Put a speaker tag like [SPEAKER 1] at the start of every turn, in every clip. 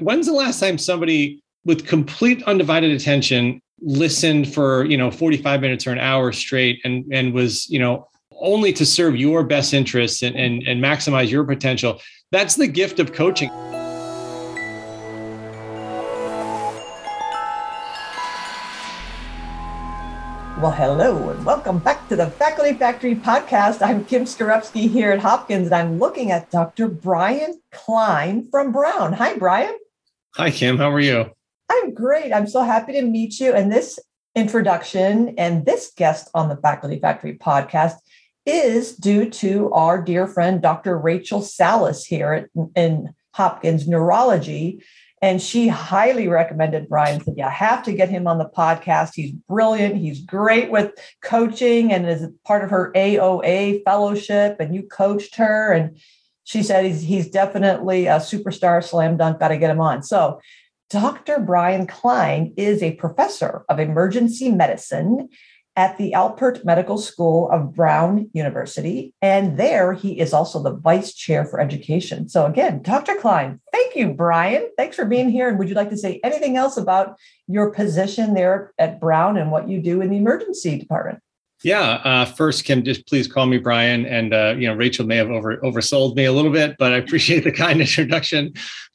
[SPEAKER 1] When's the last time somebody with complete undivided attention listened for, you know, 45 minutes or an hour straight and and was, you know, only to serve your best interests and, and, and maximize your potential? That's the gift of coaching.
[SPEAKER 2] Well, hello and welcome back to the Faculty Factory podcast. I'm Kim Skarupski here at Hopkins, and I'm looking at Dr. Brian Clyne from Brown. Hi, Brian.
[SPEAKER 1] Hi, Kim. How are you?
[SPEAKER 2] I'm great. I'm so happy to meet you. And this introduction and this guest on the Faculty Factory podcast is due to our dear friend, Dr. Rachel Salas here at, in Hopkins Neurology. And she highly recommended Brian, said, You have to get him on the podcast. He's brilliant. He's great with coaching and is part of her AOA fellowship. And you coached her. And she said he's, he's definitely a superstar slam dunk. Got to get him on. So, Dr. Brian Clyne is a professor of emergency medicine at the Alpert Medical School of Brown University. And there he is also the vice chair for education. So, again, Dr. Clyne, thank you, Brian. Thanks for being here. And would you like to say anything else about your position there at Brown and what you do in the emergency department?
[SPEAKER 1] Yeah. Uh, first, Kim, just please call me Brian. And uh, you know, Rachel may have over oversold me a little bit, but I appreciate the kind introduction.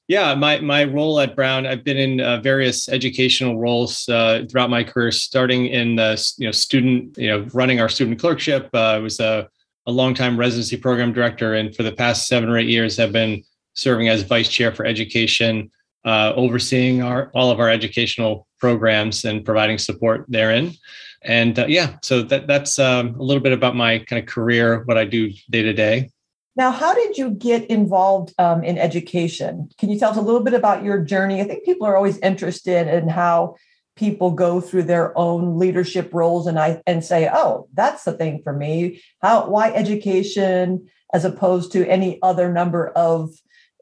[SPEAKER 1] Yeah, my my role at Brown, I've been in uh, various educational roles uh, throughout my career, starting in the you know student, you know, running our student clerkship. Uh, I was a a longtime residency program director, and for the past seven or eight years, have been serving as vice chair for education, uh, overseeing our all of our educational programs and providing support therein. And uh, yeah, so that that's um, a little bit about my kind of career, what I do day to day.
[SPEAKER 2] Now, how did you get involved um, in education? Can you tell us a little bit about your journey? I think people are always interested in how people go through their own leadership roles and I and say, "Oh, that's the thing for me." How why education as opposed to any other number of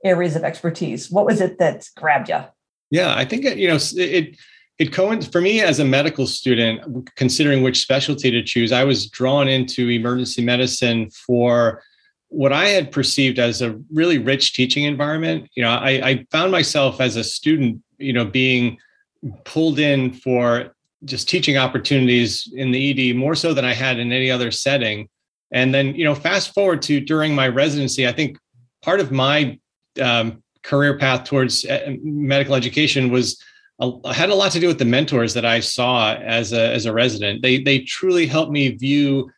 [SPEAKER 2] areas of expertise? What was it that grabbed you?
[SPEAKER 1] Yeah, I think you know it it coinc- for me as a medical student considering which specialty to choose i was drawn into emergency medicine for what I had perceived as a really rich teaching environment, you know, I, I found myself as a student, you know, being pulled in for just teaching opportunities in the ED more so than I had in any other setting. And then, you know, fast forward to during my residency, I think part of my um, career path towards uh, medical education was uh, had a lot to do with the mentors that I saw as a as a resident. They they truly helped me view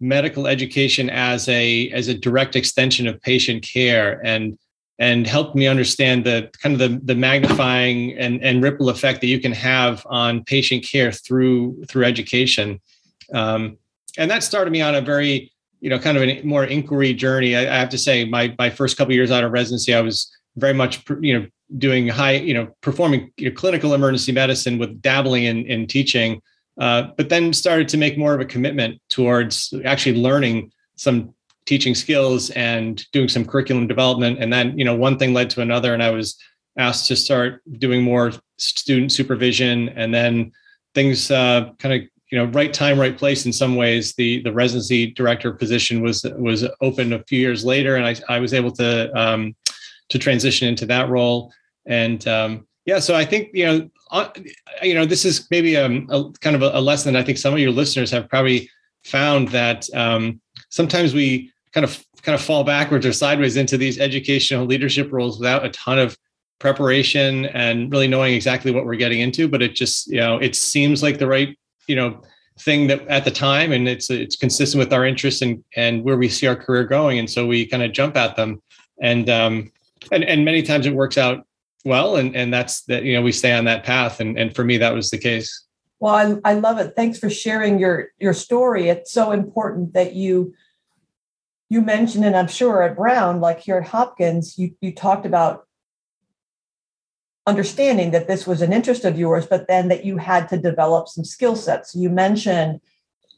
[SPEAKER 1] medical education as a as a direct extension of patient care and and helped me understand the kind of the, the magnifying and, and ripple effect that you can have on patient care through through education um, and that started me on a very you know kind of a more inquiry journey I, I have to say my my first couple years out of residency i was very much you know doing high you know performing you know, clinical emergency medicine with dabbling in in teaching uh, but then started to make more of a commitment towards actually learning some teaching skills and doing some curriculum development. And then, you know, one thing led to another, and I was asked to start doing more student supervision. And then things uh, kind of, you know, right time, right place. In some ways, the the residency director position was was open a few years later, and I, I was able to um, to transition into that role. And um, yeah, so I think you know uh, you know, this is maybe a, um, a kind of a, a, lesson that I think some of your listeners have probably found that um, sometimes we kind of kind of fall backwards or sideways into these educational leadership roles without a ton of preparation and really knowing exactly what we're getting into. But it just you know it seems like the right you know thing that at the time, and it's it's consistent with our interests and and where we see our career going, and so we kind of jump at them. And um, and and many times it works out well and and that's that you know we stay on that path. And and for me that was the case.
[SPEAKER 2] Well I, I love it. Thanks for sharing your your story. It's so important that you you mentioned and i'm sure at brown like here at hopkins you you talked about understanding that this was an interest of yours but then that you had to develop some skill sets. You mentioned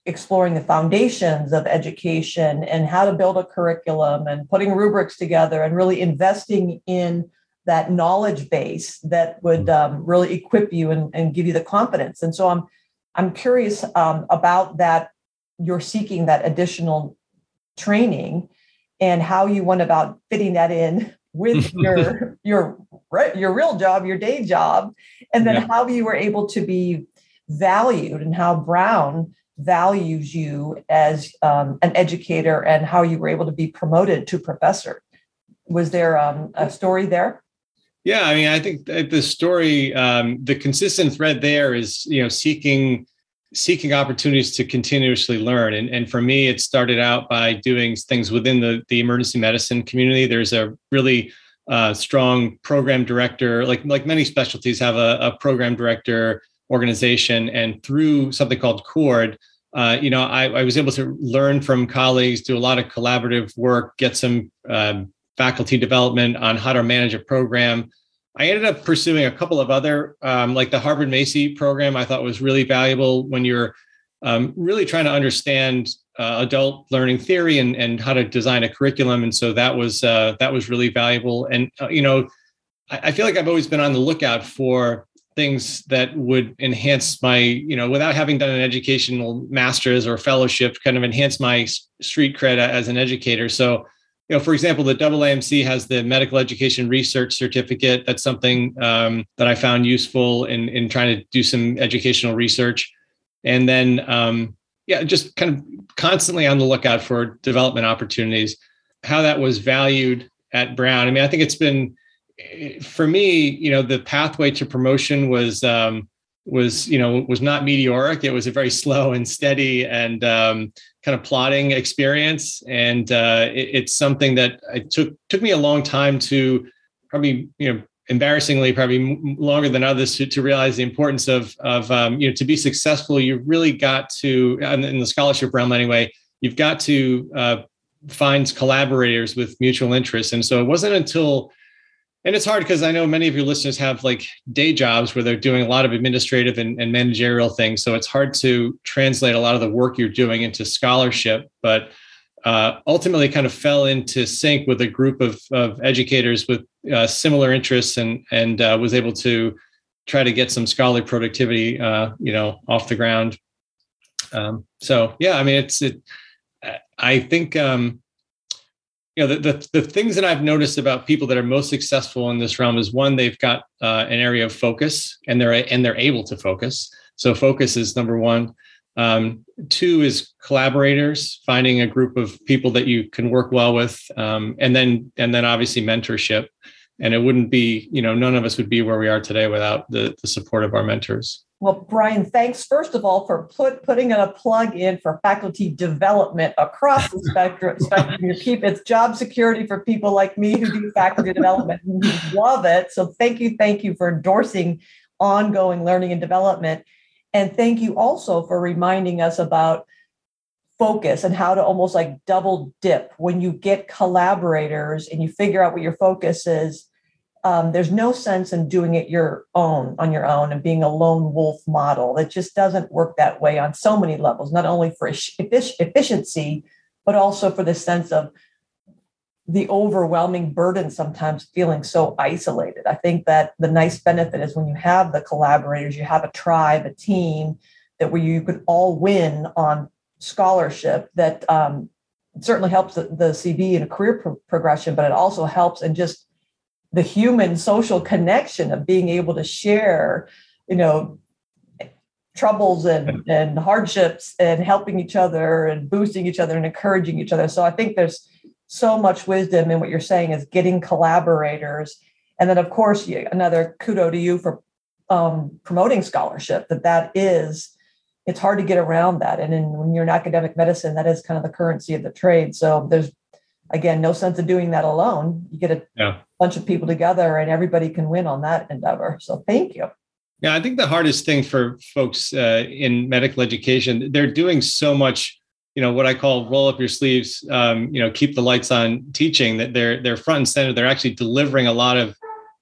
[SPEAKER 2] exploring the foundations of education and how to build a curriculum and putting rubrics together and really investing in that knowledge base that would mm. um, really equip you and, and, give you the confidence. And so I'm I'm curious um, about that. You're seeking that additional training and how you went about fitting that in with your your your real job, your day job, and then yeah. how you were able to be valued and how Brown values you as um, an educator and how you were able to be promoted to professor. Was there um, a story there?
[SPEAKER 1] Yeah, I mean, I think the story, um, the consistent thread there is, you know, seeking seeking opportunities to continuously learn. And, and for me, it started out by doing things within the, the emergency medicine community. There's a really uh, strong program director, like, like many specialties have a, a program director organization. And through something called CORD, uh, you know, I, I, was able to learn from colleagues, do a lot of collaborative work, get some um, faculty development on how to manage a program. I ended up pursuing a couple of other, um, like the Harvard Macy program. I thought was really valuable when you're um, really trying to understand uh, adult learning theory and and how to design a curriculum. And so that was uh, that was really valuable. And uh, you know, I, I, feel like I've always been on the lookout for things that would enhance my, you know, without having done an educational master's or fellowship, kind of enhance my street cred as an educator. So you know, for example, the AAMC has the medical education research certificate. That's something um, that I found useful in in trying to do some educational research, and then um, yeah, just kind of constantly on the lookout for development opportunities. How that was valued at Brown. I mean, I think it's been for me, you know, the pathway to promotion was um, was you know was not meteoric. It was a very slow and steady and um, kind of plotting experience, and uh, it, it's something that it took took me a long time to probably you know embarrassingly probably longer than others to, to realize the importance of of um, you know to be successful you really got to in the scholarship realm anyway you've got to uh, find collaborators with mutual interests and so it wasn't until and it's hard because I know many of your listeners have like day jobs where they're doing a lot of administrative and, and, managerial things. So it's hard to translate a lot of the work you're doing into scholarship. But uh, ultimately, kind of fell into sync with a group of, of educators with uh, similar interests, and and uh, was able to try to get some scholarly productivity, uh, you know, off the ground. Um, so yeah, I mean, it's it. I think um, you know the, the, the things that i've noticed about people that are most successful in this realm is one they've got uh, an area of focus and they're and they're able to focus. So focus is number one. Um, two is collaborators finding a group of people that you can work well with um, and then and then obviously mentorship. And it wouldn't be you know none of us would be where we are today without the, the support of our mentors
[SPEAKER 2] well, Brian, thanks first of all for put, putting in a plug in for faculty development across the spectrum. spectrum. You keep it's job security for people like me who do faculty development. love it. So thank you, thank you for endorsing ongoing learning and development, and thank you also for reminding us about focus and how to almost like double dip when you get collaborators and you figure out what your focus is um, there's no sense in doing it your own on your own and being a lone wolf model. It just doesn't work that way on so many levels, not only for efficiency, but also for the sense of the overwhelming burden sometimes feeling so isolated. I think that the nice benefit is when you have the collaborators, you have a tribe, a team that where you could all win on scholarship that um, certainly helps the, the CV and career pro- progression, but it also helps in just the human social connection of being able to share, you know, troubles and, and hardships and helping each other and boosting each other and encouraging each other. So I think there's so much wisdom in what you're saying is getting collaborators. And then of course, another kudo to you for um, promoting scholarship that that is, it's hard to get around that. And in, when you're in academic medicine, that is kind of the currency of the trade. So there's again, no sense of doing that alone. You get a yeah. Bunch of people together and everybody can win on that endeavor. So thank you.
[SPEAKER 1] Yeah, I think the hardest thing for folks uh, in medical education, they're doing so much, you know, what I call roll up your sleeves, um, you know, keep the lights on teaching that they're they're front and center. They're actually delivering a lot of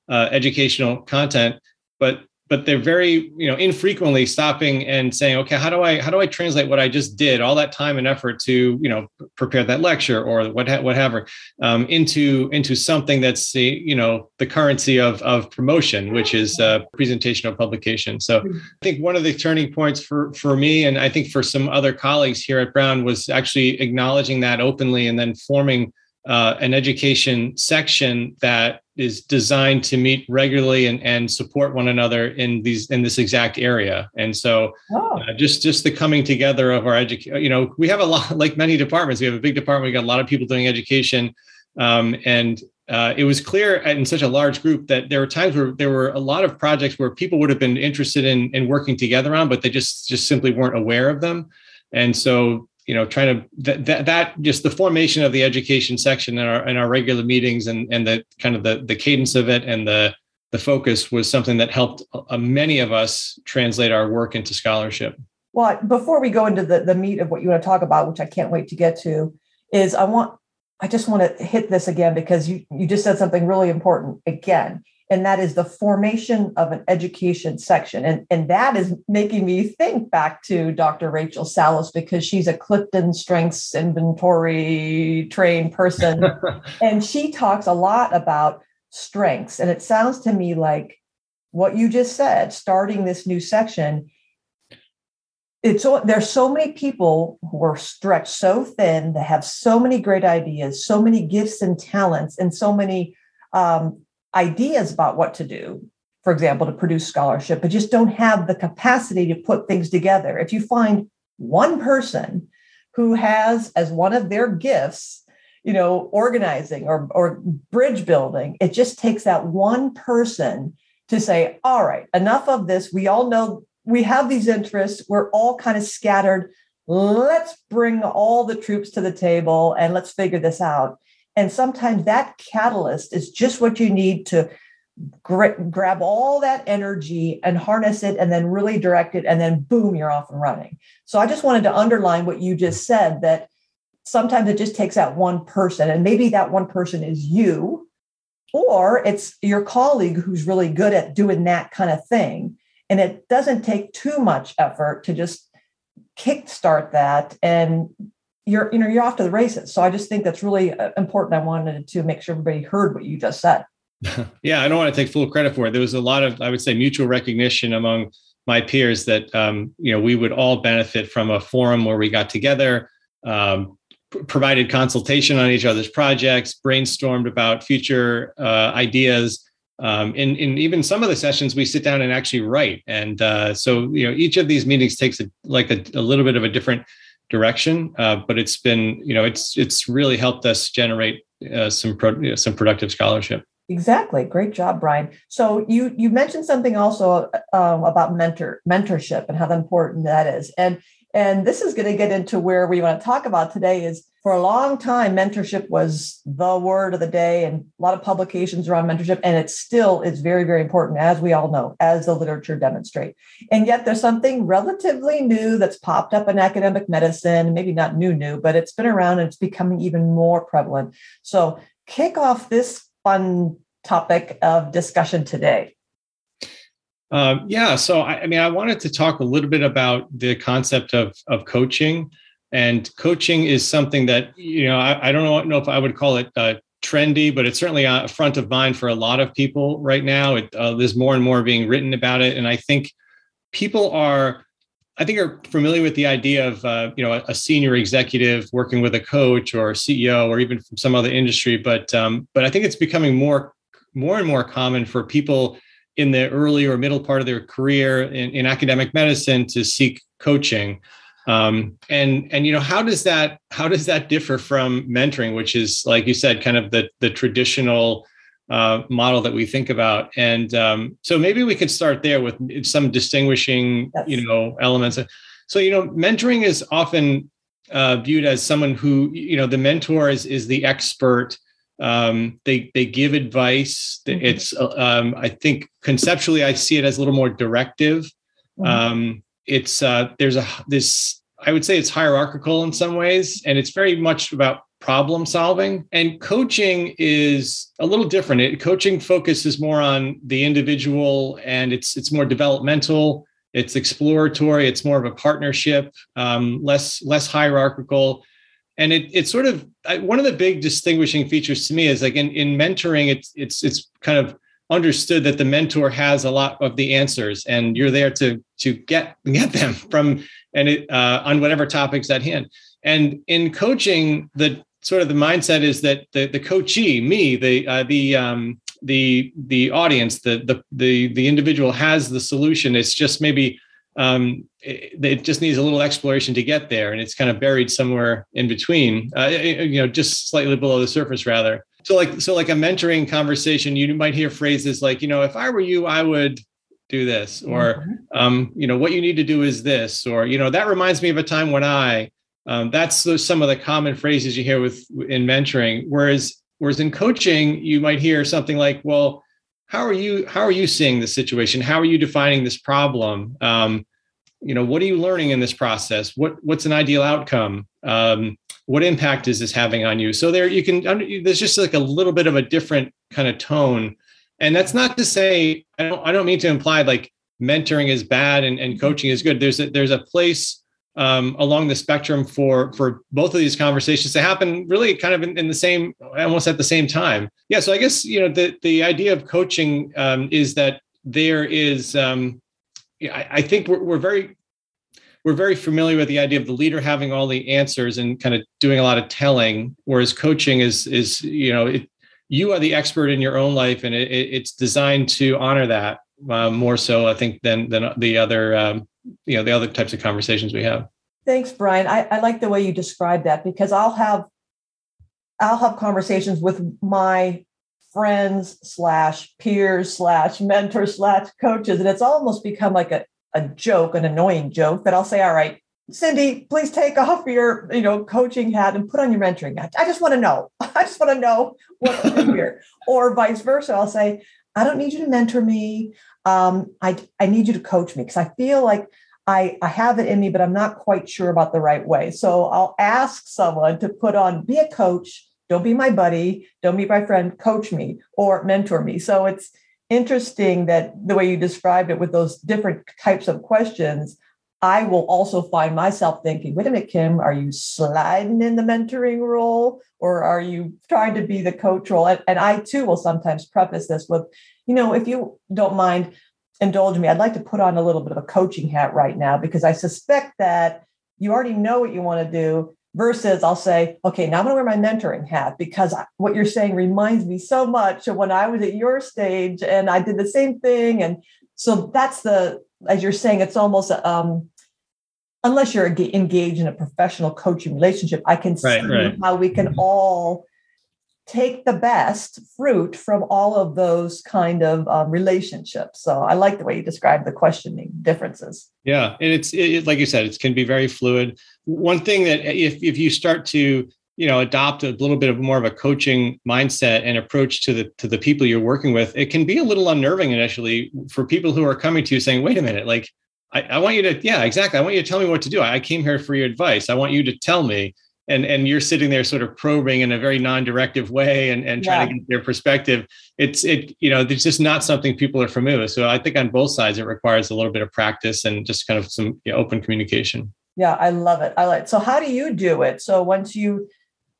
[SPEAKER 1] uh, educational content, but but they're very you know infrequently stopping and saying okay how do i how do i translate what i just did all that time and effort to you know prepare that lecture or what whatever um, into into something that's the you know the currency of of promotion which is uh, presentation or publication. So i think one of the turning points for for me and i think for some other colleagues here at brown was actually acknowledging that openly and then forming uh, an education section that is designed to meet regularly and, and support one another in these in this exact area and so oh. uh, just just the coming together of our education you know we have a lot like many departments we have a big department we got a lot of people doing education um, and uh, it was clear in such a large group that there were times where there were a lot of projects where people would have been interested in, in working together on, but they just just simply weren't aware of them. And so, you know, trying to that that, that just the formation of the education section in our in our regular meetings and and the kind of the the cadence of it and the the focus was something that helped uh, many of us translate our work into scholarship.
[SPEAKER 2] Well, before we go into the, the meat of what you want to talk about, which I can't wait to get to, is I want I just want to hit this again because you, you just said something really important again, and that is the formation of an education section. And, and that is making me think back to Dr. Rachel Salas because she's a Clifton Strengths Inventory trained person. and she talks a lot about strengths. And it sounds to me like what you just said, starting this new section it's there's so many people who are stretched so thin that have so many great ideas so many gifts and talents and so many um, ideas about what to do for example to produce scholarship but just don't have the capacity to put things together if you find one person who has as one of their gifts you know organizing or, or bridge building it just takes that one person to say all right enough of this we all know we have these interests. We're all kind of scattered. Let's bring all the troops to the table and let's figure this out. And sometimes that catalyst is just what you need to gra- grab all that energy and harness it and then really direct it. And then boom, you're off and running. So I just wanted to underline what you just said that sometimes it just takes that one person. And maybe that one person is you, or it's your colleague who's really good at doing that kind of thing and it doesn't take too much effort to just kickstart that and you're you know you're off to the races. So i just think that's really uh, important. I wanted to make sure everybody heard what you just said.
[SPEAKER 1] Yeah i don't want to take full credit for it. There was a lot of i would say mutual recognition among my peers that um, you know we would all benefit from a forum where we got together um, provided consultation on each other's projects brainstormed about future uh, ideas. Um, in, in even some of the sessions we sit down and actually write. And uh, so you know each of these meetings takes a, like a, a little bit of a different direction uh, but it's been you know it's it's really helped us generate uh, some pro, you know, some productive scholarship.
[SPEAKER 2] Exactly. Great job brian. So you you mentioned something also um, about mentor mentorship and how important that is. And and this is going to get into where we want to talk about today is for a long time, mentorship was the word of the day, and a lot of publications around mentorship, and it still is very, very important, as we all know, as the literature demonstrate. And yet, there's something relatively new that's popped up in academic medicine, maybe not new, new, but it's been around and it's becoming even more prevalent. So, kick off this fun topic of discussion today.
[SPEAKER 1] Um, yeah, so I, I mean, I wanted to talk a little bit about the concept of of coaching. And coaching is something that, you know, I, I don't know if I would call it uh, trendy, but it's certainly a front of mind for a lot of people right now. It, uh, there's more and more being written about it. And I think people are, I think are familiar with the idea of, uh, you know, a, a, senior executive working with a coach or a CEO or even from some other industry. But, um, but I think it's becoming more, more and more common for people in the early or middle part of their career in, in academic medicine to seek coaching. Um, and and you know how does that how does that differ from mentoring which is like you said kind of the the traditional uh, model that we think about? And um, so maybe we could start there with some distinguishing yes. you know elements. So you know mentoring is often uh, viewed as someone who you know the mentor is is the expert um, they they give advice mm-hmm. it's uh, um, i think conceptually i see it as a little more directive mm-hmm. um, it's uh, there's a this I would say it's hierarchical in some ways, and it's very much about problem solving. And coaching is a little different. It, coaching focuses more on the individual, and it's it's more developmental. It's exploratory. It's more of a partnership, um, less less hierarchical. And it it's sort of one of the big distinguishing features to me is like in, in mentoring, it's it's it's kind of understood that the mentor has a lot of the answers and you're there to to get get them from and it uh, on whatever topics at hand and in coaching the sort of the mindset is that the the coachee, me, the uh, the um, the the audience, the the the the individual has the solution. It's just maybe um, it, it, just needs a little exploration to get there, and it's kind of buried somewhere in between. Uh, you know, just slightly below the surface, rather. So like so like a mentoring conversation, you might hear phrases like, you know, if I were you, I would do this, or mm-hmm. um, you know, what you need to do is this, or you know, that reminds me of a time when I. Um, that's some of the common phrases you hear with in mentoring. Whereas whereas in coaching, you might hear something like, well how are you how are you seeing the situation how are you defining this problem um, you know what are you learning in this process? What what's an ideal outcome? Um, what impact is this having on you? So there you can there's just like a little bit of a different kind of tone. And that's not to say i don't i don't mean to imply like mentoring is bad and, and coaching is good. There's a there's a place um, along the spectrum for for both of these conversations to happen really kind of in, in, the same almost at the same time. Yeah so i guess you know the the idea of coaching um, is that there is um, I, I, think we're, we're very we're very familiar with the idea of the leader having all the answers and kind of doing a lot of telling whereas coaching is is you know it, you are the expert in your own life and it, it's designed to honor that uh, more so i think than than the other um, you know the other types of conversations we have.
[SPEAKER 2] Thanks brian. I, I like the way you describe that because i'll have i'll have conversations with my friends slash peers slash mentors slash coaches. And it's almost become like a, a joke an annoying joke that i'll say all right cindy please take off your you know coaching hat and put on your mentoring hat. I just want to know. I just want to know what here. Or vice versa. I'll say i don't need you to mentor me. Um, I, I need you to coach me. Because I feel like I, I have it in me, but I'm not quite sure about the right way. So I'll ask someone to put on, be a coach. Don't be my buddy. Don't be my friend. Coach me or mentor me. So it's interesting that the way you described it with those different types of questions, I will also find myself thinking, wait a minute, Kim, are you sliding in the mentoring role or are you trying to be the coach role? And, and I too will sometimes preface this with, you know, if you don't mind, indulge me, I'd like to put on a little bit of a coaching hat right now because I suspect that you already know what you want to do. Versus, I'll say, okay, now I'm going to wear my mentoring hat because what you're saying reminds me so much of when I was at your stage and I did the same thing. And so that's the, as you're saying, it's almost um, unless you're engaged in a professional coaching relationship, I can right, see right. how we can all take the best fruit from all of those kind of um, relationships. So I like the way you describe the questioning differences.
[SPEAKER 1] Yeah, and it's it, like you said, it can be very fluid. One thing that if if you start to you know adopt a little bit of more of a coaching mindset and approach to the to the people you're working with, it can be a little unnerving initially for people who are coming to you saying, "Wait a minute, like." I, I want you to, yeah, exactly. I want you to tell me what to do. I came here for your advice. I want you to tell me and and you're sitting there sort of probing in a very non-directive way and, and trying yeah. to get their perspective it's it you know it's just not something people are familiar with so i think on both sides it requires a little bit of practice and just kind of some you know, open communication
[SPEAKER 2] yeah i love it i like it. so how do you do it so once you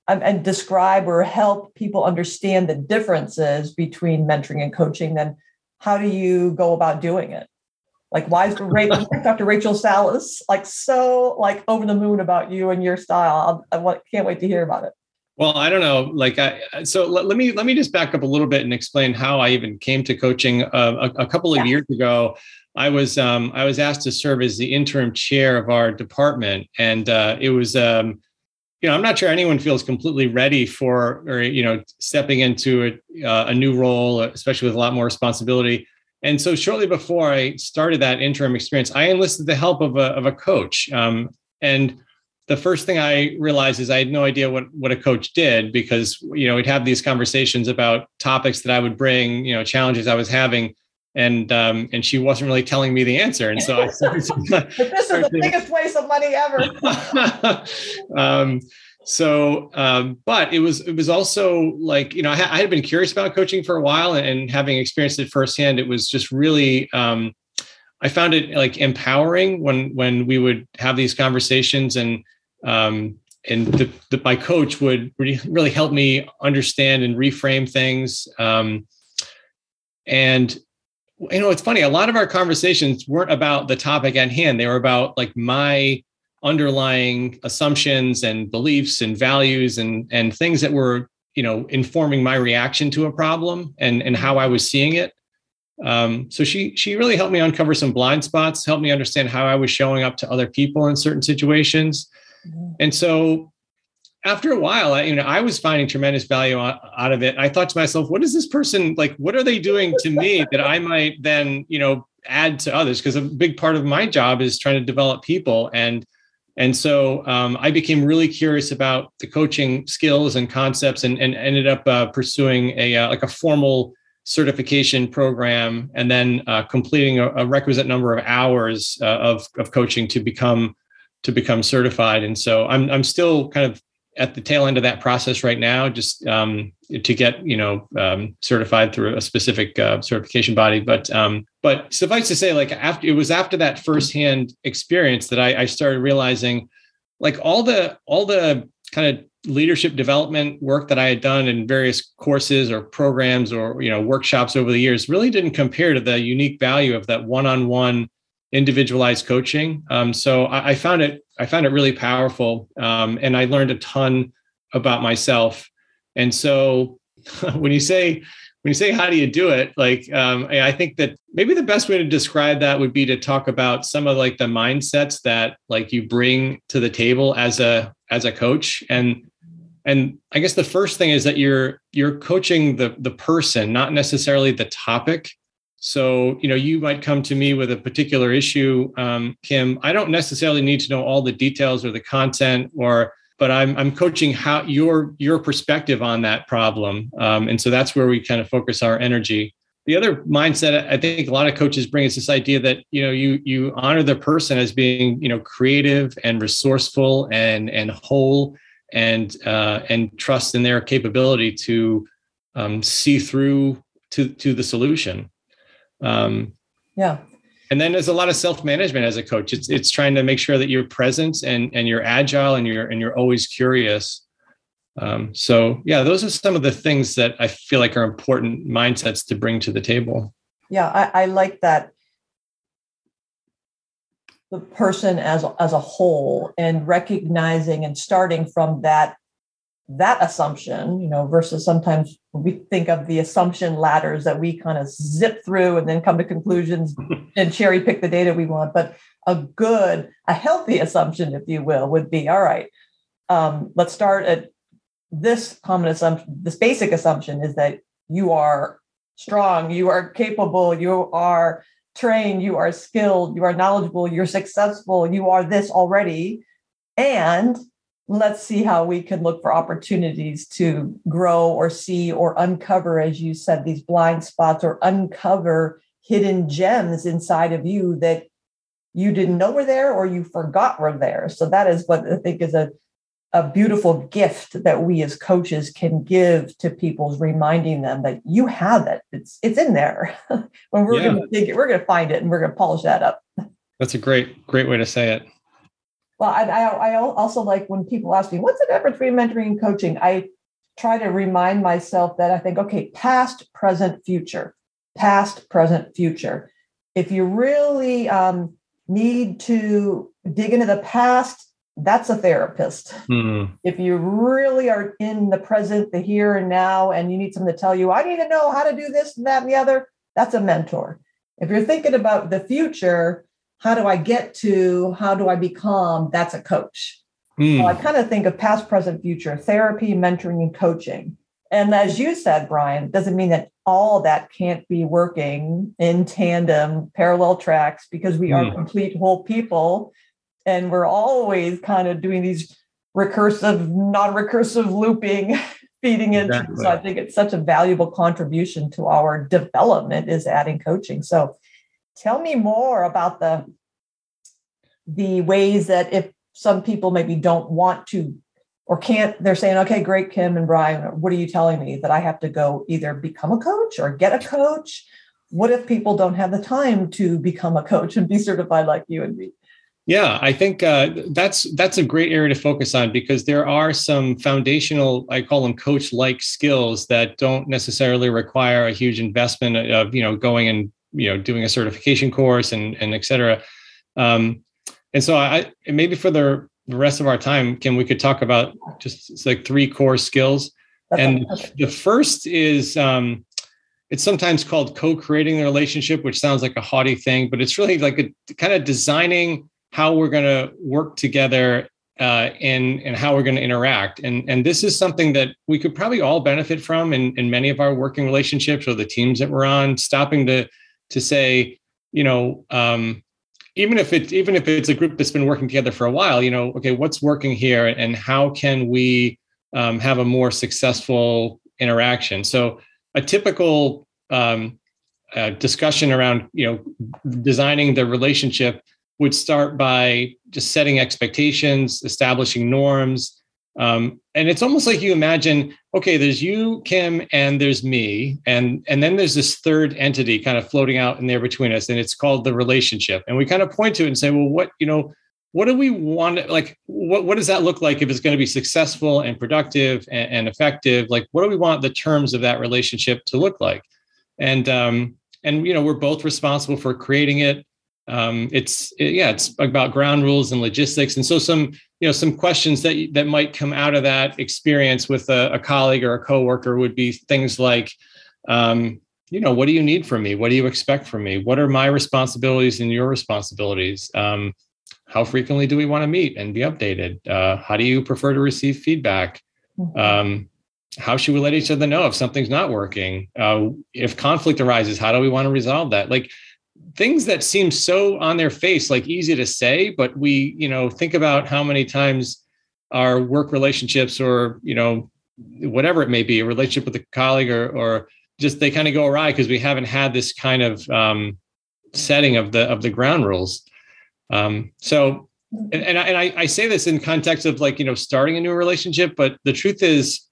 [SPEAKER 2] um, and describe or help people understand the differences between mentoring and coaching then how do you go about doing it like, why is Dr. Rachel Salas like so like over the moon about you and your style? I, I can't wait to hear about it.
[SPEAKER 1] Well, I don't know. Like, I, so let, let, me let me just back up a little bit and explain how I even came to coaching. Uh, a, a, couple of yeah. years ago, I was um, I was asked to serve as the interim chair of our department, and uh, it was um, you know I'm not sure anyone feels completely ready for or you know stepping into a, uh, a new role, especially with a lot more responsibility. And so shortly before I started that interim experience, I enlisted the help of a, of a coach. Um, and the first thing I realized is I had no idea what, what a coach did because, you know, we'd have these conversations about topics that I would bring, you know, challenges I was having. And um, and she wasn't really telling me the answer, and so I started.
[SPEAKER 2] this is the biggest waste of money ever.
[SPEAKER 1] um, so um, but it was it was also like you know I, I, had been curious about coaching for a while and, having experienced it firsthand it was just really um, i found it like empowering when when we would have these conversations and um, and the, the, my coach would really, really help me understand and reframe things um, and you know it's funny a lot of our conversations weren't about the topic at hand they were about like my underlying assumptions and beliefs and values and and things that were you know informing my reaction to a problem and and how I was seeing it. Um, so she she really helped me uncover some blind spots, helped me understand how I was showing up to other people in certain situations, mm-hmm. and so after a while, I, you know, I was finding tremendous value out, out of it. I thought to myself, what is this person like? What are they doing to me that I might then, you know, add to others? Because a big part of my job is trying to develop people, and and so um, I became really curious about the coaching skills and concepts, and, and ended up uh, pursuing a uh, like a formal certification program, and then uh, completing a, a, requisite number of hours uh, of of coaching to become to become certified. And so I'm I'm still kind of at the tail end of that process right now, just um, to get you know um, certified through a specific uh, certification body. But um, but suffice to say, like after it was after that firsthand experience that I, I started realizing, like all the all the kind of leadership development work that I had done in various courses or programs or you know workshops over the years really didn't compare to the unique value of that one-on-one individualized coaching. Um, so I, I, found it I found it really powerful, um, and I learned a ton about myself. And so when you say when you say how do you do it, like um, I think that maybe the best way to describe that would be to talk about some of like the mindsets that like you bring to the table as a as a coach. And and i guess the first thing is that you're you're coaching the the person not necessarily the topic so, you know, you might come to me with a particular issue, um, Kim. I don't necessarily need to know all the details or the content, or but I'm I'm coaching how your your perspective on that problem, um, and so that's where we kind of focus our energy. The other mindset I think a lot of coaches bring is this idea that you know you you honor the person as being you know creative and resourceful and and whole and uh, and trust in their capability to um, see through to to the solution.
[SPEAKER 2] Um, yeah.
[SPEAKER 1] And then there's a lot of self-management as a coach. It's it's trying to make sure that you're present and and you're agile and you're and you're always curious. Um, so yeah, those are some of the things that I feel like are important mindsets to bring to the table.
[SPEAKER 2] Yeah, I, I like that the person as as a whole and recognizing and starting from that that assumption, you know, versus sometimes we think of the assumption ladders that we kind of zip through and then come to conclusions and cherry pick the data we want. But a good, a healthy assumption, if you will, would be all right, um, let's start at this common assumption. This basic assumption is that you are strong, you are capable, you are trained, you are skilled, you are knowledgeable, you're successful, you are this already. And let's see how we can look for opportunities to grow or see or uncover, as you said, these blind spots or uncover hidden gems inside of you that you didn't know were there or you forgot were there. So that is what I think is a, a beautiful gift that we as coaches can give to people, reminding them that you have it. It's it's in there. when we're yeah. gonna dig it, we're gonna find it and we're gonna polish that up.
[SPEAKER 1] That's a great, great way to say it.
[SPEAKER 2] Well, I, I, I also like when people ask me, what's the difference between mentoring and coaching? I try to remind myself that I think, okay, past, present, future, past, present, future. If you really um, need to dig into the past, that's a therapist. Mm. If you really are in the present, the here and now, and you need someone to tell you, I need to know how to do this and that and the other, that's a mentor. If you're thinking about the future, how do I get to, how do I become, that's a coach. Mm. So I kind of think of past, present, future, therapy, mentoring, and coaching. And as you said, Brian, doesn't mean that all that can't be working in tandem, parallel tracks, because we mm. are hmm. complete whole people. And we're always kind of doing these recursive, non recursive looping, feeding into. Exactly. So I think it's such a valuable contribution to our development is adding coaching. So tell me more about the the ways that if some people maybe don't want to or can't they're saying okay great kim and brian what are you telling me that i have to go either become a coach or get a coach? What if people don't have the time to become a coach and be certified like you and me?
[SPEAKER 1] Yeah, I think uh, that's that's a great area to focus on because there are some foundational, I call them coach-like skills that don't necessarily require a huge investment of you know going and you know doing a certification course and and et cetera um, and so I maybe for the rest of our time, Kim, we could talk about just like three core skills. And the first is um, it's sometimes called co-creating the relationship, which sounds like a haughty thing, but it's really like a kind of designing how we're going to work together uh, and and how we're going to interact. And and this is something that we could probably all benefit from in, in many of our working relationships or the teams that we're on. Stopping to to say, you know, um, even if it's even if it's a group that's been working together for a while, you know, okay, what's working here, and how can we um, have a more successful interaction? So a typical um, uh, discussion around you know designing the relationship would start by just setting expectations, establishing norms. Um, and it's almost like you imagine, okay, there's you, Kim, and there's me, and and then there's this third entity kind of floating out in there between us, and it's called the relationship. And we kind of point to it and say, well, what you know, what do we want? Like, what what does that look like if it's going to be successful and productive and, and effective? Like, what do we want the terms of that relationship to look like? And um, and you know, we're both responsible for creating it um, it's it, yeah it's about ground rules and logistics and so some you know some questions that that might come out of that experience with a, a colleague or a coworker would be things like um, you know what do you need from me? What do you expect from me? What are my responsibilities and your responsibilities? Um, how frequently do we want to meet and be updated? Uh, how do you prefer to receive feedback? Mm-hmm. um, how should we let each other know if something's not working? Uh, if conflict arises how do we want to resolve that? Like things that seem so on their face like easy to say but we you know think about how many times our work relationships or you know whatever it may be a relationship with a colleague or or just they kind of go awry because we haven't had this kind of um, setting of the of the ground rules. Um, so and, and, I, and I, I say this in context of like you know starting a new relationship but the truth is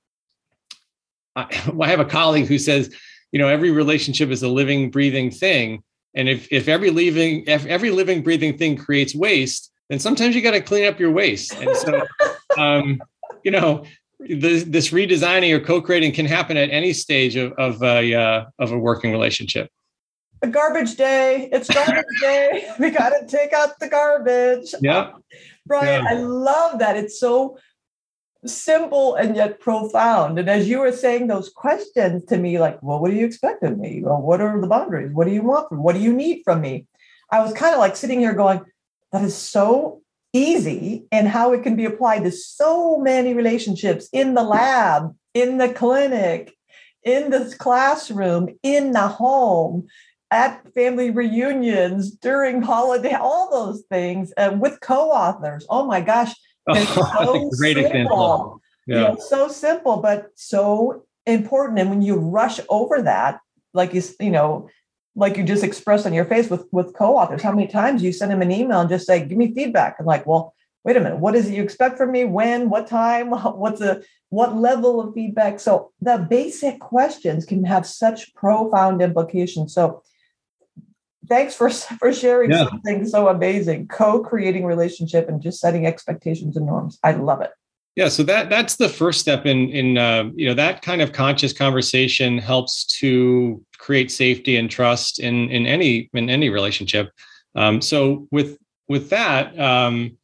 [SPEAKER 1] I, I have a colleague who says you know every relationship is a living breathing thing and if if every living if every living breathing thing creates waste, then sometimes you got to clean up your waste. And so, um, you know, this, this redesigning or co-creating can happen at any stage of of a uh, of a working relationship.
[SPEAKER 2] A garbage day. It's garbage day. We got to take out the garbage.
[SPEAKER 1] Yeah.
[SPEAKER 2] Brian, yeah. I love that. It's so simple and yet profound. And as you were saying those questions to me, like, well, what do you expect of me? Well, what are the boundaries? What do you want from? What do you need from me? I was kind of like sitting here going, that is so easy and how it can be applied to so many relationships in the lab, in the clinic, in the classroom, in the home, at family reunions, during holiday, all those things, and with co-authors. Oh my gosh,
[SPEAKER 1] Oh, so great simple. example.
[SPEAKER 2] Yeah. You know, so simple, but so important. And when you rush over that, like you, you know, like you just expressed on your face with with co-authors, how many times you send them an email and just say, "Give me feedback," and like, well, wait a minute, what is it you expect from me? When? What time? What's the what level of feedback? So the basic questions can have such profound implications. So thanks for for sharing yeah. something so amazing. Co-creating relationship and just setting expectations and norms. I love it.
[SPEAKER 1] Yeah so that that's the first step in in uh, you know that kind of conscious conversation helps to create safety and trust in in any in any relationship. Um, so with with that um,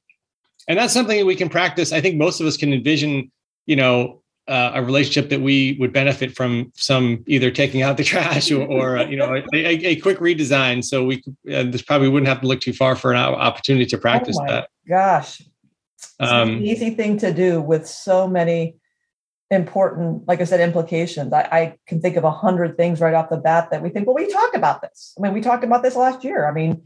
[SPEAKER 1] and that's something that we can practice. I think most of us can envision you know uh, a relationship that we would benefit from some either taking out the trash or, or uh, you know a, a, quick redesign. So we uh, this probably wouldn't have to look too far for an opportunity to practice oh that.
[SPEAKER 2] gosh. Um, an easy thing to do with so many important like i said implications. I, I can think of a hundred things right off the bat that we think well we talked about this. I mean we talked about this last year. I mean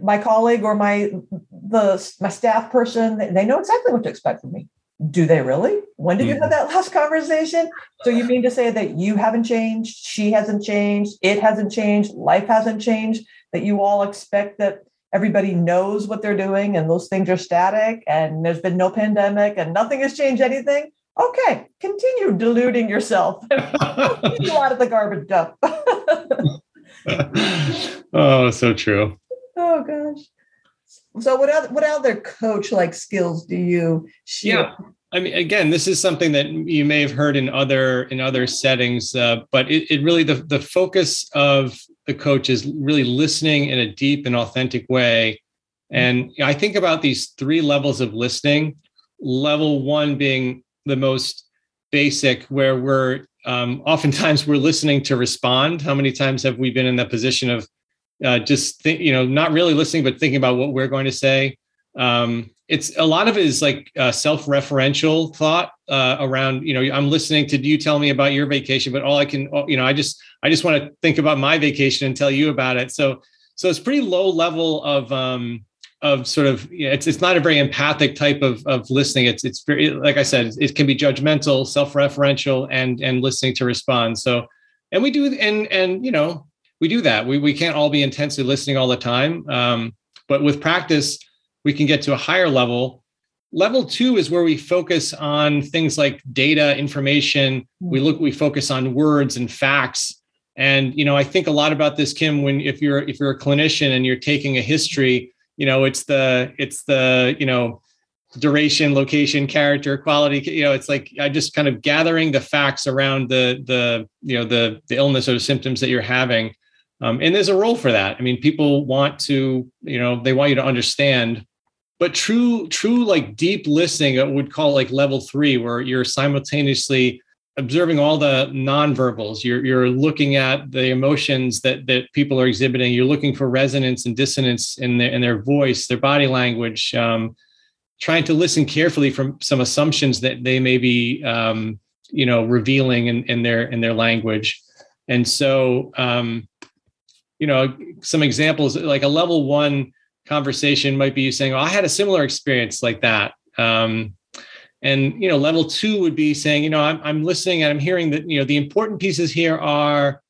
[SPEAKER 2] my colleague or my the my staff person they know exactly what to expect from me do they really? When did you have mm-hmm. that last conversation? So you mean to say that you haven't changed, she hasn't changed, it hasn't changed, life hasn't changed, that you all expect that everybody knows what they're doing and those things are static and there's been no pandemic and nothing has changed anything? Okay, continue deluding yourself. a lot of the garbage dump.
[SPEAKER 1] oh, so true.
[SPEAKER 2] Oh gosh. So what other what other coach like skills do you share?
[SPEAKER 1] Yeah. I mean, again, this is something that you may have heard in other in other settings, uh, but it, it really the the focus of the coach is really listening in a deep and authentic way, And I think about these three levels of listening. Level one being the most basic, where we're um, oftentimes we're listening to respond. How many times have we been in the position of uh, just think, you know, not really listening, but thinking about what we're going to say? Um, it's a lot of it is like uh, self-referential thought uh, around. You know, I'm listening to you tell me about your vacation, but all I can, you know, I just I just want to think about my vacation and tell you about it. So so it's pretty low level of um, of sort of you know, it's it's not a very empathic type of of listening. It's it's very like I said, it can be judgmental, self-referential, and and listening to respond. So, and we do and and you know we do that. We we can't all be intensely listening all the time, um, but with practice, we can get to a higher level. Level two is where we focus on things like data, information. We look, we focus on words and facts. And you know, I think a lot about this, Kim. When if you're if you're a clinician and you're taking a history you know it's the it's the you know duration location character quality you know it's like i just kind of gathering the facts around the the you know the the illness or the symptoms that you're having um, and there's a role for that i mean people want to you know they want you to understand but true true like deep listening i would call like level three where you're simultaneously observing all the nonverbals. You're you're looking at the emotions that that people are exhibiting. You're looking for resonance and dissonance in their in their voice, their body language. Um, trying to listen carefully from some assumptions that they may be, um, you know, revealing in, in their in their language. And so, um, you know, some examples like a level one conversation might be you saying, "Oh, I had a similar experience like that." Um, and you know, level two would be saying, you know, I'm I'm listening and I'm hearing that you know the important pieces here are,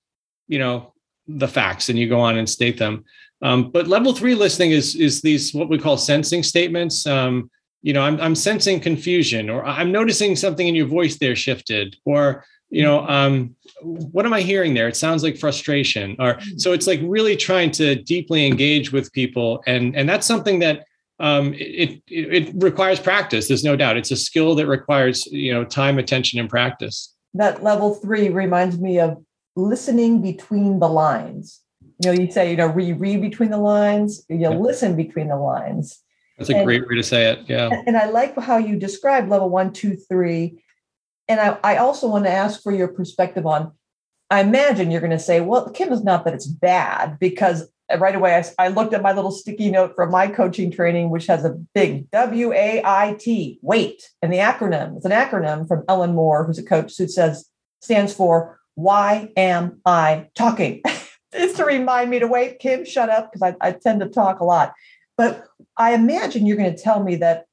[SPEAKER 1] you know, the facts, and you go on and state them. Um, but level three listening is is these what we call sensing statements. Um, you know, I'm I'm sensing confusion, or I'm noticing something in your voice there shifted, or you know, um, what am I hearing there? It sounds like frustration, or so it's like really trying to deeply engage with people, and and that's something that um, it, it, it requires practice. There's no doubt. It's a skill that requires you know time, attention, and practice.
[SPEAKER 2] That level three reminds me of listening between the lines. You know, you say you know you read between the lines, you yeah. listen between the lines.
[SPEAKER 1] That's a and, great way to say it. Yeah.
[SPEAKER 2] And, and I like how you describe level one, two, three. And I, I also want to ask for your perspective on. I imagine you're going to say, well, Kim is not that it's bad because uh, right away I, I, looked at my little sticky note from my coaching training which has a big w-a-i-t wait and the acronym it's an acronym from ellen moore who's a coach who says stands for why am i talking it's to remind me to wait kim shut up because I, I tend to talk a lot but i imagine you're going to tell me that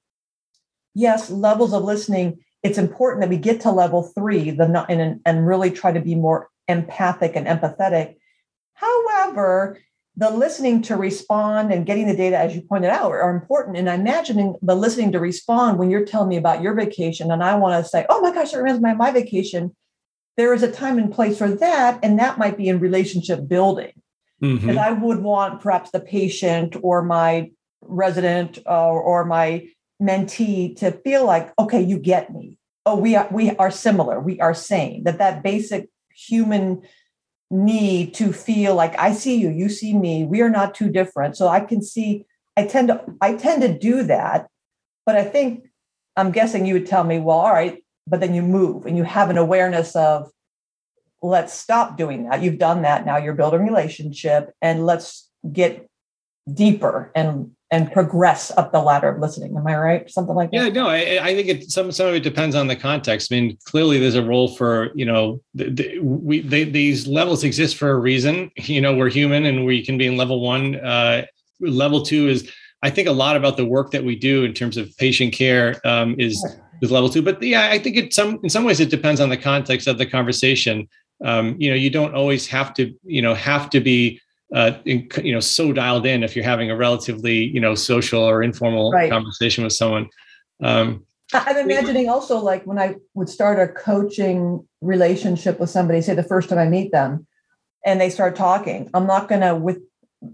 [SPEAKER 2] yes levels of listening it's important that we get to level three the and, and really try to be more empathic and empathetic however the listening to respond and getting the data, as you pointed out, are important. And I'm imagining the listening to respond when you're telling me about your vacation, and I want to say, "Oh my gosh, that reminds me of my vacation." There is a time and place for that, and that might be in relationship building. Because mm-hmm. I would want perhaps the patient or my resident uh, or my mentee to feel like, "Okay, you get me. Oh, we are we are similar. We are same." That that basic human need to feel like I see you, you see me, we are not too different. So I can see, I tend to, I tend to do that. But I think I'm guessing you would tell me, well, all right, but then you move and you have an awareness of let's stop doing that. You've done that. Now you're building relationship and let's get deeper and and progress up the ladder of listening. Am I right? Something like
[SPEAKER 1] that. Yeah, no, I, I think it, some some of it depends on the context. I mean, clearly there's a role for you know the, the, we they, these levels exist for a reason. You know, we're human and we can be in level one. Uh, level two is I think a lot about the work that we do in terms of patient care um, is is level two. But yeah, I think it some in some ways it depends on the context of the conversation. Um, you know, you don't always have to you know have to be uh, in, you know so dialed in if you're having a relatively you know social or informal right. conversation with someone um,
[SPEAKER 2] i'm imagining also like when i would start a coaching relationship with somebody say the first time i meet them and they start talking i'm not going to with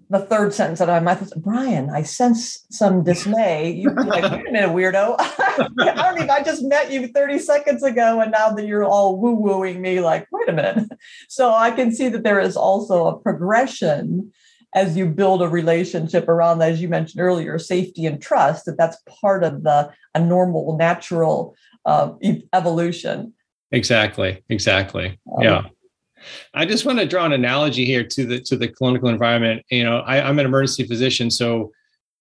[SPEAKER 2] the third sentence that I might Brian, I sense some dismay. You're like, wait a minute, weirdo. I don't even, I just met you 30 seconds ago, and now that you're all woo-wooing me, like, wait a minute. So I can see that there is also a progression as you build a relationship around as you mentioned earlier safety and trust that that's part of the a normal natural uh, evolution
[SPEAKER 1] exactly exactly um, yeah I just want to draw an analogy here to the to the clinical environment. You know, I, I'm an emergency physician, so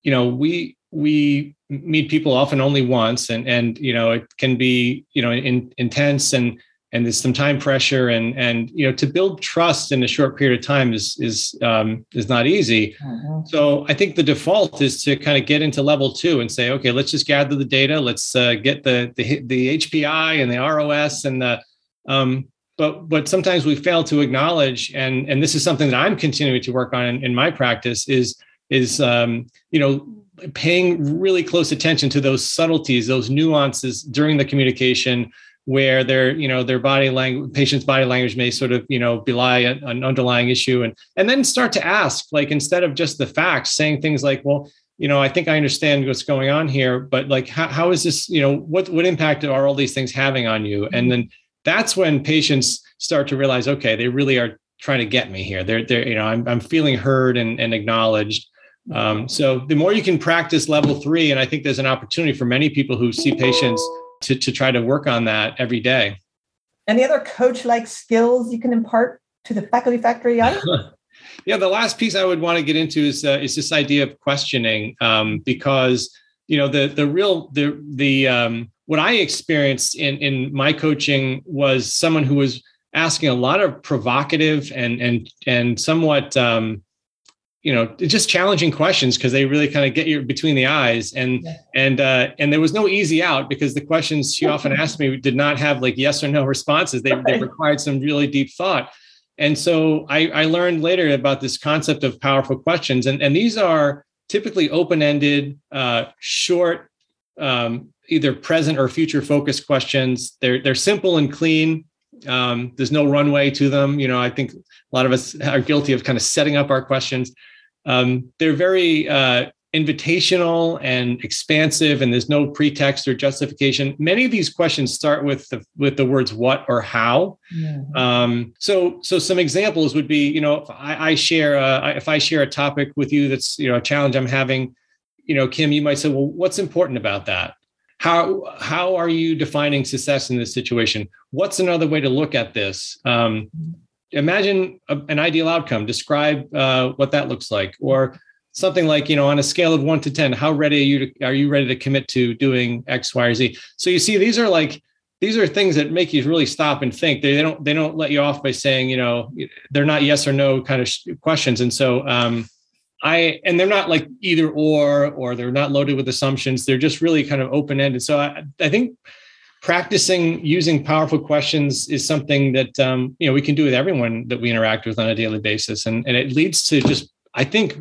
[SPEAKER 1] you know we we meet people often only once, and and you know it can be you know in, intense and and there's some time pressure and and you know to build trust in a short period of time is is um, is not easy. Mm-hmm. So I think the default is to kind of get into level two and say, okay, let's just gather the data, let's uh, get the the the HPI and the ROS and the um, but but sometimes we fail to acknowledge and and this is something that i'm continuing to work on in, in my practice is is um, you know paying really close attention to those subtleties those nuances during the communication where their you know their body language patient's body language may sort of you know belie an underlying issue and and then start to ask like instead of just the facts saying things like well you know i think i understand what's going on here but like how, how is this you know what what impact are all these things having on you? And then that's when patients start to realize, okay, they really are trying to get me here. They're, they're you know, I'm, I'm feeling heard and, and acknowledged. Um, so the more you can practice level three, and I think there's an opportunity for many people who see patients to, to try to work on that every day.
[SPEAKER 2] Any other coach-like skills you can impart to the faculty factory audience?
[SPEAKER 1] yeah, the last piece I would want to get into is uh, is this idea of questioning, um, because you know the the real the the um, what I experienced in in my coaching was someone who was asking a lot of provocative and and and somewhat um, you know just challenging questions because they really kind of get you between the eyes. And yeah. and uh, and there was no easy out because the questions she often asked me did not have like yes or no responses. They, they required some really deep thought. And so I, I learned later about this concept of powerful questions. And and these are typically open-ended uh, short um, either present or future focused questions. They're they're simple and clean. Um, there's no runway to them. You know, I think a lot of us are guilty of kind of setting up our questions. Um, they're very uh, invitational and expansive, and there's no pretext or justification. Many of these questions start with the with the words "what" or "how." Um, so, so some examples would be, you know, if I, I share a, if I share a topic with you that's you know a challenge I'm having, you know, Kim, you might say, well, what's important about that? How how are you defining success in this situation? What's another way to look at this? Um, imagine a, an ideal outcome. Describe uh, what that looks like. Or something like you know on a scale of 1 to 10 how ready are you to are you ready to commit to doing x y or z? So you see these are like these are things that make you really stop and think. They, they don't they don't let you off by saying you know they're not yes or no kind of questions. And so um, I and they're not like either or or they're not loaded with assumptions. They're just really kind of open ended. So I, I think practicing using powerful questions is something that um, you know we can do with everyone that we interact with on a daily basis, and and it leads to just I think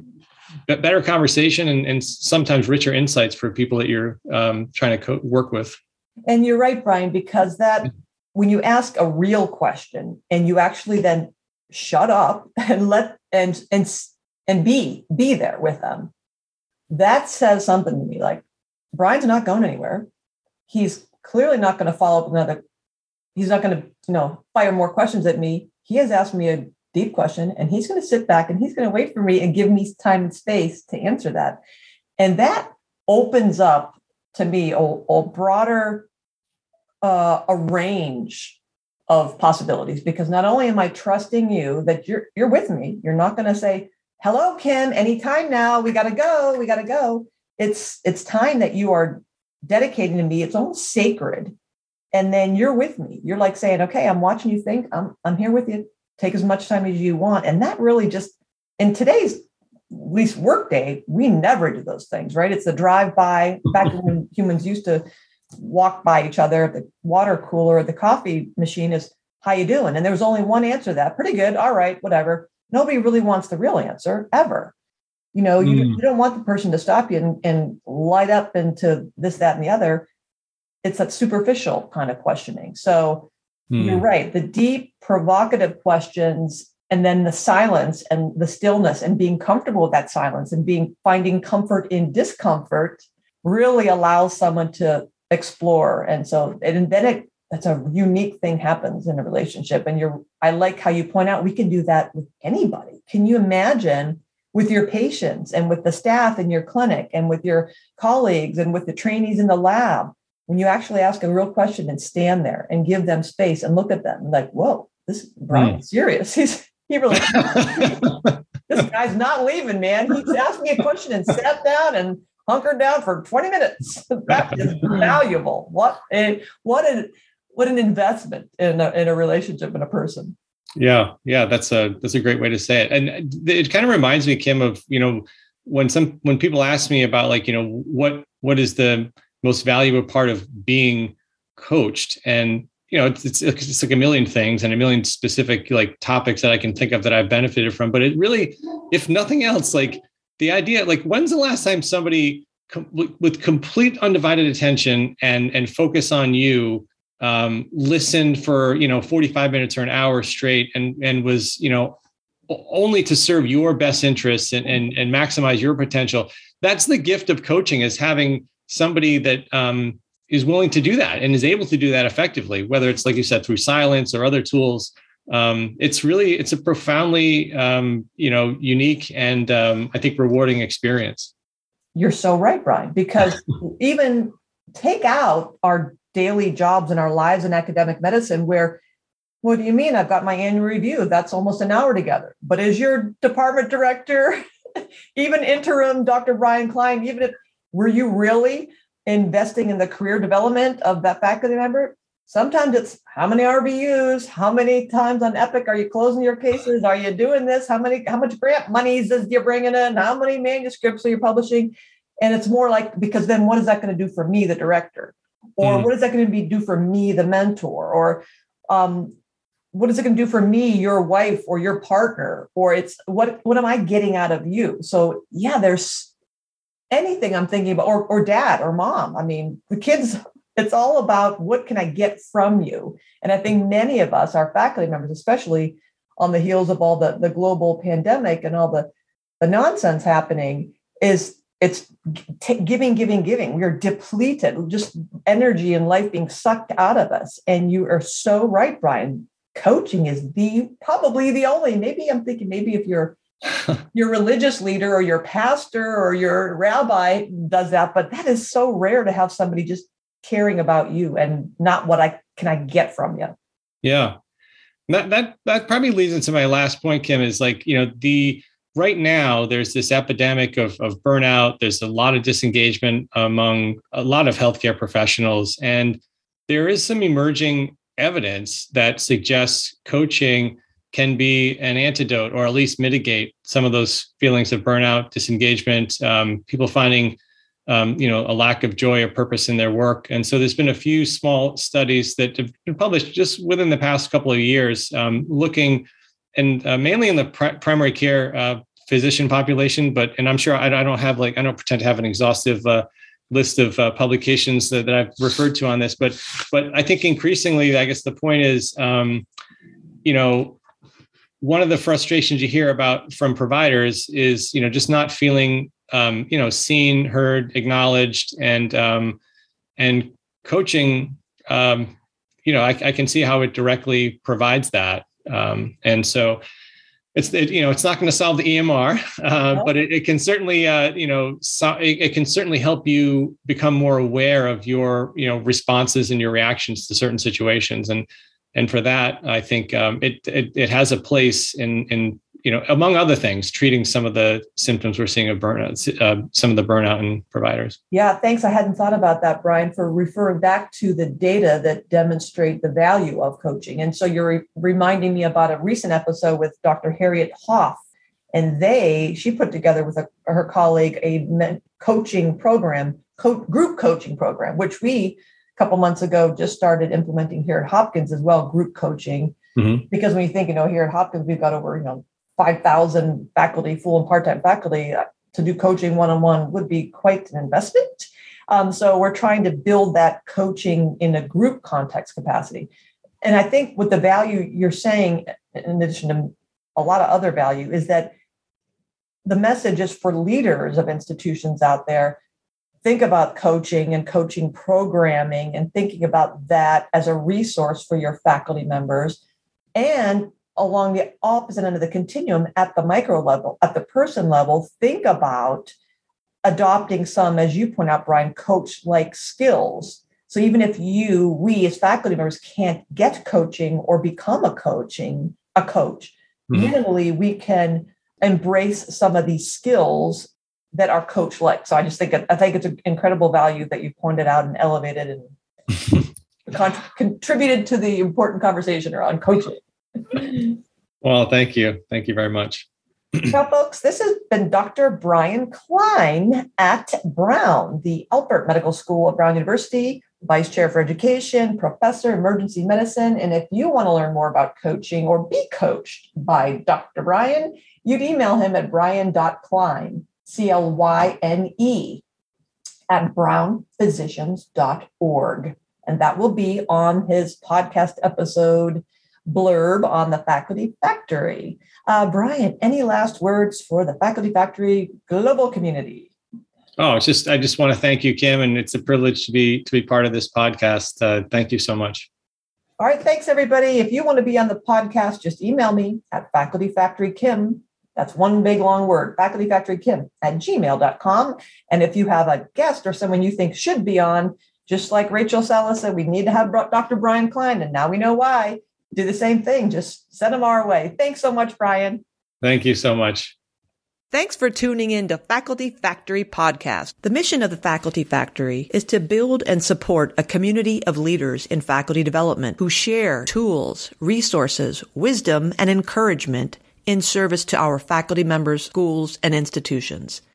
[SPEAKER 1] better conversation and, and sometimes richer insights for people that you're um, trying to co- work with.
[SPEAKER 2] And you're right, Brian, because that when you ask a real question and you actually then shut up and let and and and be be there with them. That says something to me like brian's not going anywhere. He's clearly not going to follow up another he's not going to you know fire more questions at me. He has asked me a deep question and he's going to sit back and he's going to wait for me and give me time and space to answer that. And that opens up to me a, a broader uh, a range of possibilities because not only am i trusting you that you're you're with me you're not going to say hello kim. Anytime now. We got to go. We got to go. It's it's time that you are dedicating to me. It's almost sacred. And then you're with me. You're like saying okay i'm watching you think. I'm i'm here with you. Take as much time as you want. And that really just in today's at least work day we never do those things right? It's the drive by back when humans used to walk by each other the water cooler the coffee machine is how you doing? And there was only one answer to that. Pretty good. All right. Whatever nobody really wants the real answer ever. You know, you, mm. you don't want the person to stop you and, and light up into this, that, and the other. It's that superficial kind of questioning. So mm. you're right. The deep, provocative questions and then the silence and the stillness and being comfortable with that silence and being finding comfort in discomfort really allows someone to explore and so and then it that's a unique thing happens in a relationship. And you're i like how you point out we can do that with anybody. Can you imagine with your patients and with the staff in your clinic and with your colleagues and with the trainees in the lab? When you actually ask a real question and stand there and give them space and look at them like whoa this Brian's mm. serious. He's he really this guy's not leaving man. He's asked me a question and sat down and hunkered down for 20 minutes. That is valuable. What a what a what an investment in a, in a relationship and a person.
[SPEAKER 1] Yeah yeah that's a that's a great way to say it. And it kind of reminds me kim of you know when some when people ask me about like you know what what is the most valuable part of being coached? And you know it's, it's it's like a million things and a million specific like topics that i can think of that i've benefited from. But it really if nothing else like the idea like when's the last time somebody com- with complete undivided attention and and focus on you um, listened for you know 45 minutes or an hour straight and and was you know only to serve your best interests and and, and maximize your potential. That's the gift of coaching is having somebody that um, is willing to do that and is able to do that effectively whether it's like you said through silence or other tools. Um, it's really it's a profoundly um, you know unique and um, i think rewarding experience.
[SPEAKER 2] You're so right brian because even take out our daily jobs in our lives in academic medicine where what do you mean? I've got my annual review. That's almost an hour together. But as your department director even interim dr brian Clyne even if were you really investing in the career development of that faculty member? Sometimes it's how many RVUs how many times on epic are you closing your cases? Are you doing this? How many how much grant monies is you bringing in? How many manuscripts are you publishing? And it's more like because then what is that going to do for me the director or mm. what is that going to be do for me the mentor? Or um, what is it going to do for me your wife or your partner? Or it's what what am i getting out of you? So yeah there's anything i'm thinking about or, or dad or mom. I mean the kids it's all about what can i get from you? And i think many of us our faculty members especially on the heels of all the, the global pandemic and all the, the nonsense happening is it's t- giving, giving, giving. We are depleted, just energy and life being sucked out of us. And you are so right, Brian. Coaching is the probably the only. Maybe I'm thinking maybe if your your religious leader or your pastor or your rabbi does that, but that is so rare to have somebody just caring about you and not what I can I get from you.
[SPEAKER 1] Yeah. That that that probably leads into my last point, Kim, is like, you know, the right now there's this epidemic of, of burnout. There's a lot of disengagement among a lot of healthcare professionals. And there is some emerging evidence that suggests coaching can be an antidote or at least mitigate some of those feelings of burnout disengagement um, people finding um, you know a lack of joy or purpose in their work. And so there's been a few small studies that have been published just within the past couple of years um, looking and uh, mainly in the pri- primary care uh, physician population. But and I'm sure I, I, don't have like I don't pretend to have an exhaustive uh, list of uh, publications that, that, I've referred to on this. But but I think increasingly, I guess the point is, um, you know, one of the frustrations you hear about from providers is you know just not feeling um, you know seen, heard, acknowledged, and um, and coaching. Um, you know, I, I can see how it directly provides that. Um, and so it's it, you know it's not going to solve the EMR, uh, but it, it, can certainly uh, you know so, it, it, can certainly help you become more aware of your you know responses and your reactions to certain situations, and and for that I think um, it, it it has a place in in you know, among other things, treating some of the symptoms we're seeing of burnout, uh, some of the burnout in providers.
[SPEAKER 2] Yeah, thanks. I hadn't thought about that, Brian, for referring back to the data that demonstrate the value of coaching. And so you're re- reminding me about a recent episode with Dr. Harriet Hoff. And they, she put together with a, her colleague a coaching program, co- group coaching program, which we a couple months ago just started implementing here at Hopkins as well, group coaching. Mm-hmm. Because when you think, you know, here at Hopkins, we've got over, you know, 5,000 faculty, full and part time faculty, uh, to do coaching one on one would be quite an investment. Um, so we're trying to build that coaching in a group context capacity. And I think with the value you're saying, in addition to a lot of other value, is that the message is for leaders of institutions out there think about coaching and coaching programming and thinking about that as a resource for your faculty members and along the opposite end of the continuum at the micro level, at the person level, think about adopting some, as you point out, Brian, coach like skills. So even if you, we as faculty members can't get coaching or become a coaching, a coach, mm-hmm. minimally we can embrace some of these skills that are coach like. So I just think I think it's an incredible value that you pointed out and elevated and con- contributed to the important conversation around coaching.
[SPEAKER 1] well, thank you. Thank you very much.
[SPEAKER 2] Now, folks, this has been Dr. Brian Clyne at Brown, the Alpert Medical School at Brown University, Vice Chair for Education, Professor, Emergency Medicine. And if you want to learn more about coaching or be coached by Dr. Brian, you'd email him at brian.clyne, C L Y N E, at brownphysicians.org. And that will be on his podcast episode blurb on the Faculty Factory. Uh, Brian, any last words for the Faculty Factory global community?
[SPEAKER 1] Oh, it's just I just want to thank you, Kim, and it's a privilege to be to be part of this podcast. Uh, thank you so much.
[SPEAKER 2] All right, thanks everybody. If you want to be on the podcast, just email me at Faculty Factory Kim. That's one big long word, Faculty Factory Kim at gmail.com. And if you have a guest or someone you think should be on, just like Rachel Salas said, we need to have Dr. Brian Clyne, and now we know why do the same thing. Just send them our way. Thanks so much, Brian.
[SPEAKER 1] Thank you so much.
[SPEAKER 2] Thanks for tuning in to Faculty Factory Podcast. The mission of the Faculty Factory is to build and support a community of leaders in faculty development who share tools, resources, wisdom, and encouragement in service to our faculty members, schools, and institutions.